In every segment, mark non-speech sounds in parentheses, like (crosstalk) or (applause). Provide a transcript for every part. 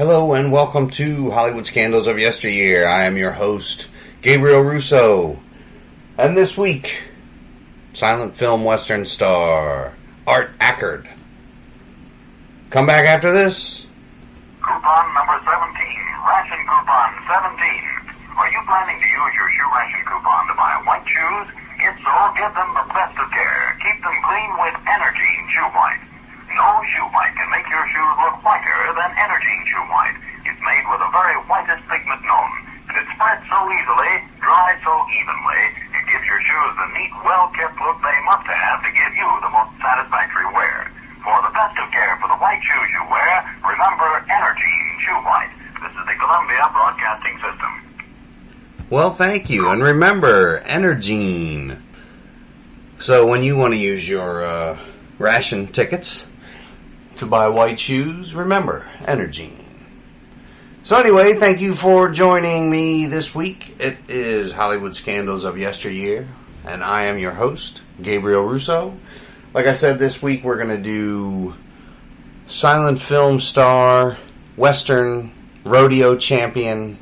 Hello and welcome to Hollywood Scandals of Yesteryear. I am your host, Gabriel Russo. And this week, silent film western star, Art Acord. Come back after this. Coupon number 17, ration coupon 17. Are you planning to use your shoe ration coupon to buy white shoes? If so, give them the best of care. Keep them clean with Energine Shoe White. No shoe white can make your shoes look whiter than Energine Shoe White. It's made with the very whitest pigment known, and it spreads so easily, dries so evenly, it gives your shoes the neat, well-kept look they must have to give you the most satisfactory wear. For the best of care for the white shoes you wear, remember Energine Shoe White. This is the Columbia Broadcasting System. Well, thank you. And remember, Energine. So when you want to use your uh, ration tickets to buy white shoes, remember, Energy. So anyway, thank you for joining me this week. It is Hollywood Scandals of Yesteryear, and I am your host, Gabriel Russo. Like I said, this week we're going to do silent film star, western rodeo champion,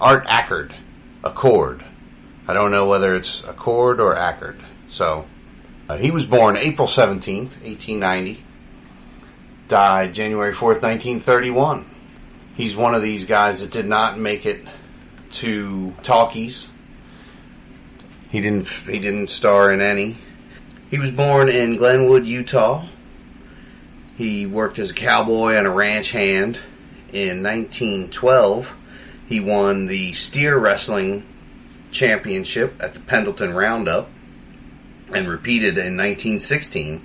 Art Ackard, Accord. I don't know whether it's Accord or Ackard. So, uh, he was born April 17th, 1890. Died January 4th, 1931. He's one of these guys that did not make it to talkies. He didn't, he didn't star in any. He was born in Glenwood, Utah. He worked as a cowboy and a ranch hand. In 1912, he won the steer wrestling championship at the Pendleton Roundup and repeated in 1916,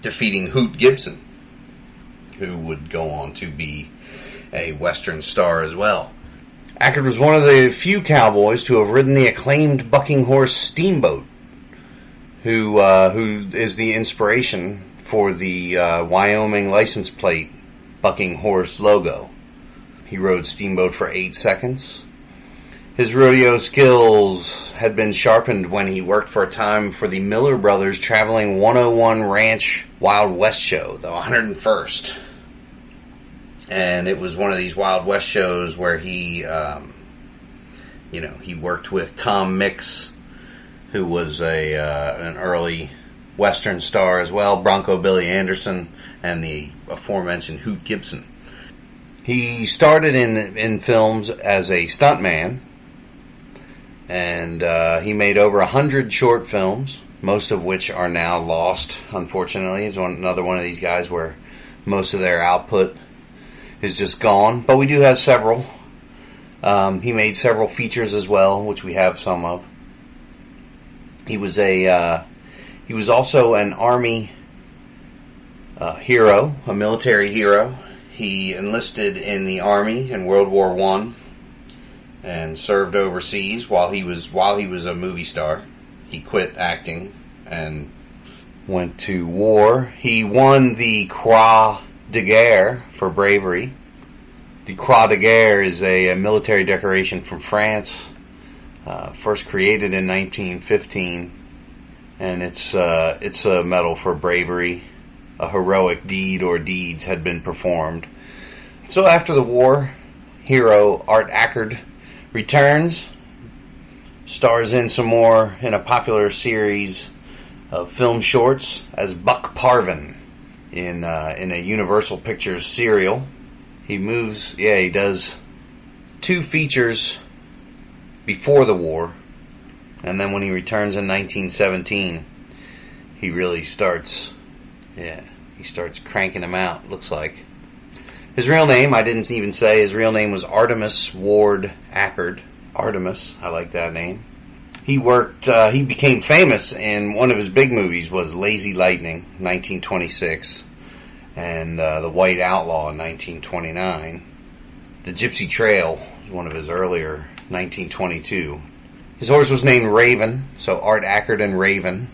defeating Hoot Gibson, who would go on to be a Western star as well. Acord was one of the few cowboys to have ridden the acclaimed bucking horse Steamboat, who uh, who is the inspiration for the uh, Wyoming license plate bucking horse logo. He rode Steamboat for eight seconds. His rodeo skills had been sharpened when he worked for a time for the Miller Brothers Traveling 101 Ranch Wild West show, the 101st. And it was one of these Wild West shows where he, um, you know, he worked with Tom Mix, who was a uh, an early Western star as well, Bronco Billy Anderson, and the aforementioned Hoot Gibson. He started in in films as a stuntman, and uh, he made over a hundred short films, most of which are now lost. Unfortunately, he's one, another one of these guys where most of their output is just gone. But we do have several. Um, he made several features as well, which we have some of. He was a uh, he was also an army uh, hero, a military hero. He enlisted in the army in World War One and served overseas while he was while he was a movie star. He quit acting and went to war. He won the Croix de Guerre for bravery. The Croix de Guerre is a, a military decoration from France, uh, first created in 1915, and it's uh, it's a medal for bravery. A heroic deed or deeds had been performed. So after the war, hero Art Acord returns, stars in some more in a popular series of film shorts as Buck Parvin in uh, in a Universal Pictures serial. He moves, yeah, he does two features before the war, and then when he returns in 1917, he really starts, yeah, he starts cranking them out. Looks like. His real name, I didn't even say, his real name was Artemus Ward Acord. Artemus, I like that name. He worked, uh, he became famous in one of his big movies was Lazy Lightning, 1926, and uh, The White Outlaw in 1929. The Gypsy Trail was one of his earlier, 1922. His horse was named Raven, so Art Acord and Raven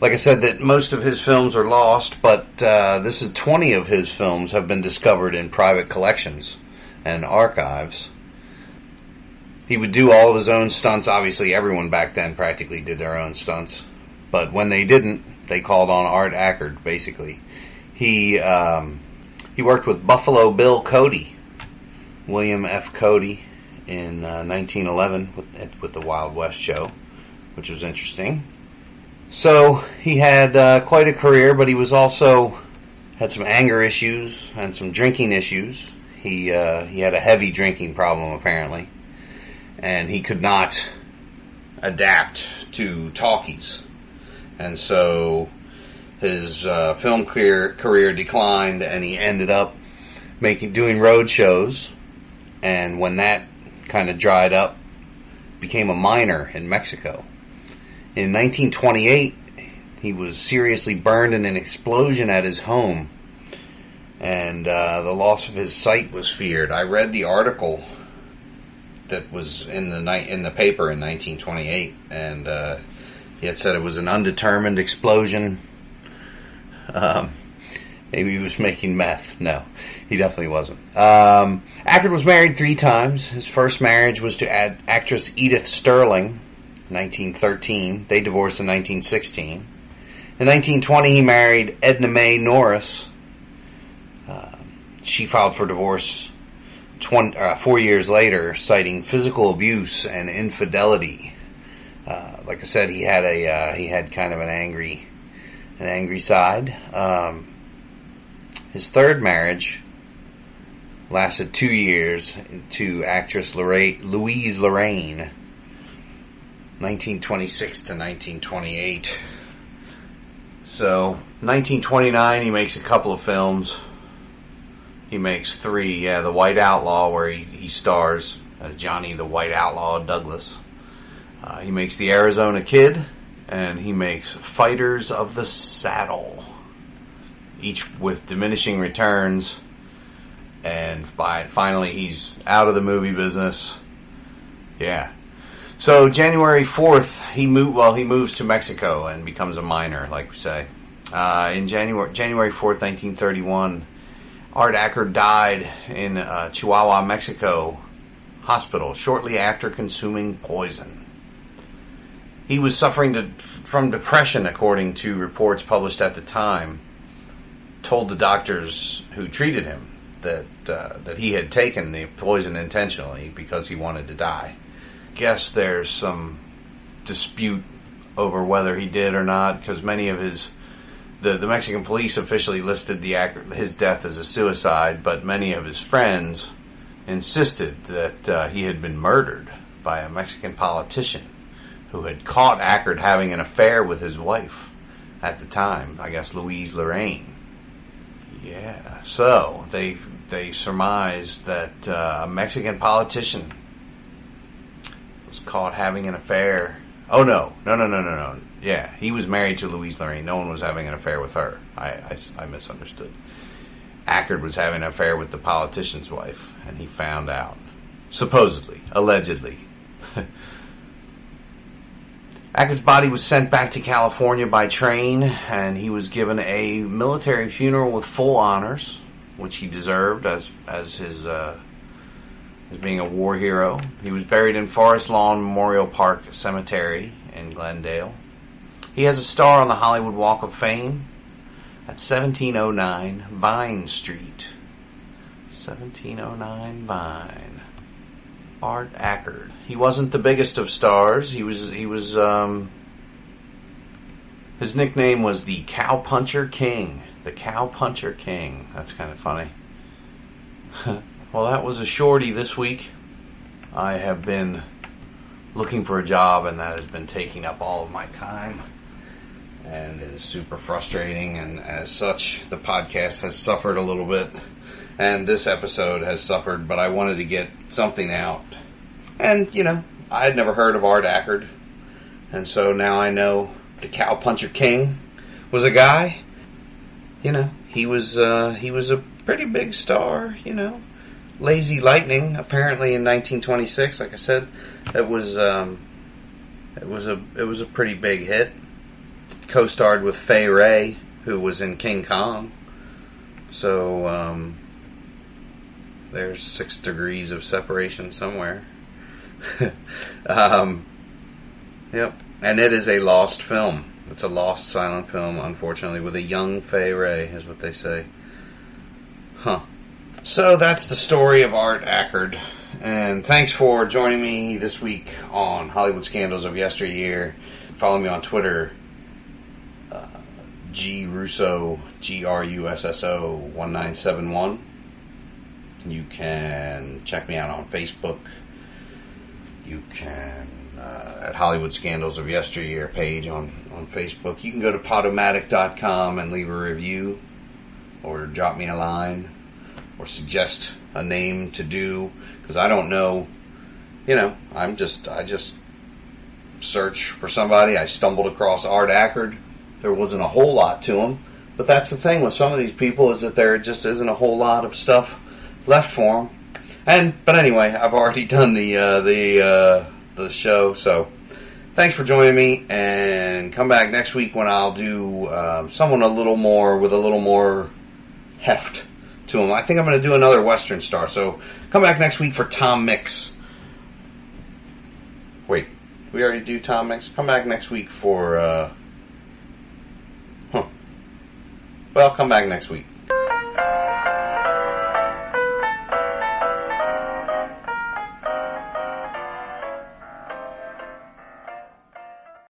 like I said, that most of his films are lost, but uh, this is 20 of his films have been discovered in private collections and archives. He would do all of his own stunts. Obviously, everyone back then practically did their own stunts, but when they didn't, they called on Art Acord. Basically, he um, He worked with Buffalo Bill Cody, William F. Cody, in uh, 1911 with, with the Wild West show, which was interesting. So he had uh, quite a career, but he was also had some anger issues and some drinking issues. He uh, he had a heavy drinking problem apparently, and he could not adapt to talkies, and so his uh, film career career declined, and he ended up making doing road shows. And when that kind of dried up, became a miner in Mexico. In 1928, he was seriously burned in an explosion at his home, and uh, the loss of his sight was feared. I read the article that was in the night in the paper in 1928, and uh, he had said it was an undetermined explosion. Um, maybe he was making meth. No, he definitely wasn't. Um, Acord was married three times. His first marriage was to ad- actress Edith Sterling, 1913. They divorced in 1916. In 1920, he married Edna Mae Norris. Uh, she filed for divorce 20, uh, four years later, citing physical abuse and infidelity. Uh, like I said, he had a uh, he had kind of an angry an angry side. Um, his third marriage lasted two years to actress Lorraine, Louise Lorraine, 1926 to 1928. So, 1929, he makes a couple of films. He makes three, yeah, The White Outlaw, where he, he stars as Johnny the White Outlaw Douglas. Uh, he makes The Arizona Kid, and he makes Fighters of the Saddle, each with diminishing returns and by finally he's out of the movie business. Yeah. So January fourth, he moved. Well, he moves to Mexico and becomes a miner, like we say. Uh, in January January fourth, nineteen thirty one, Art Acord died in uh, Chihuahua, Mexico, hospital shortly after consuming poison. He was suffering to, from depression, according to reports published at the time. Told the doctors who treated him that uh, that he had taken the poison intentionally because he wanted to die. Guess there's some dispute over whether he did or not because many of his the, the Mexican police officially listed the his death as a suicide, but many of his friends insisted that uh, he had been murdered by a Mexican politician who had caught Acord having an affair with his wife at the time, I guess Louise Lorraine. Yeah, so they they surmised that uh, a Mexican politician was caught having an affair. Oh no, no, no, no, no, no. Yeah, he was married to Louise Lorraine. No one was having an affair with her. I, I, I misunderstood. Acord was having an affair with the politician's wife, and he found out. Supposedly, allegedly. (laughs) Acord's body was sent back to California by train, and he was given a military funeral with full honors, which he deserved as as his uh, as being a war hero. He was buried in Forest Lawn Memorial Park Cemetery in Glendale. He has a star on the Hollywood Walk of Fame at 1709 Vine Street. 1709 Vine. Art Acord. He wasn't the biggest of stars. He was he was um, his nickname was the Cowpuncher King. The Cowpuncher King. That's kind of funny. (laughs) well, that was a shorty this week. I have been looking for a job and that has been taking up all of my time. And it is super frustrating and as such the podcast has suffered a little bit and this episode has suffered, but I wanted to get something out. And, you know, I had never heard of Art Acord. And so now I know the Cowpuncher King was a guy. You know, he was, uh, he was a pretty big star, you know. Lazy Lightning, apparently in 1926, like I said, it was, um, it was a, it was a pretty big hit. Co-starred with Fay Wray, who was in King Kong. So, um, there's six degrees of separation somewhere. (laughs) um, yep. And it is a lost film. It's a lost silent film, unfortunately, with a young Fay Wray, is what they say. Huh. So that's the story of Art Acord. And thanks for joining me this week on Hollywood Scandals of Yesteryear. Follow me on Twitter, uh, G Russo, G R U S S O 1971. You can check me out on Facebook. You can, uh, at Hollywood Scandals of Yesteryear page on, on Facebook. You can go to podomatic.com and leave a review or drop me a line or suggest a name to do because I don't know. You know, I'm just I just search for somebody. I stumbled across Art Acord. There wasn't a whole lot to him, but that's the thing with some of these people is that there just isn't a whole lot of stuff left for them. And but anyway, I've already done the uh, the uh, the show, so thanks for joining me. And come back next week when I'll do um, someone a little more with a little more heft to him. I think I'm going to do another Western star. So come back next week for Tom Mix. Wait, we already do Tom Mix. Come back next week for. Uh, huh. Well, come back next week.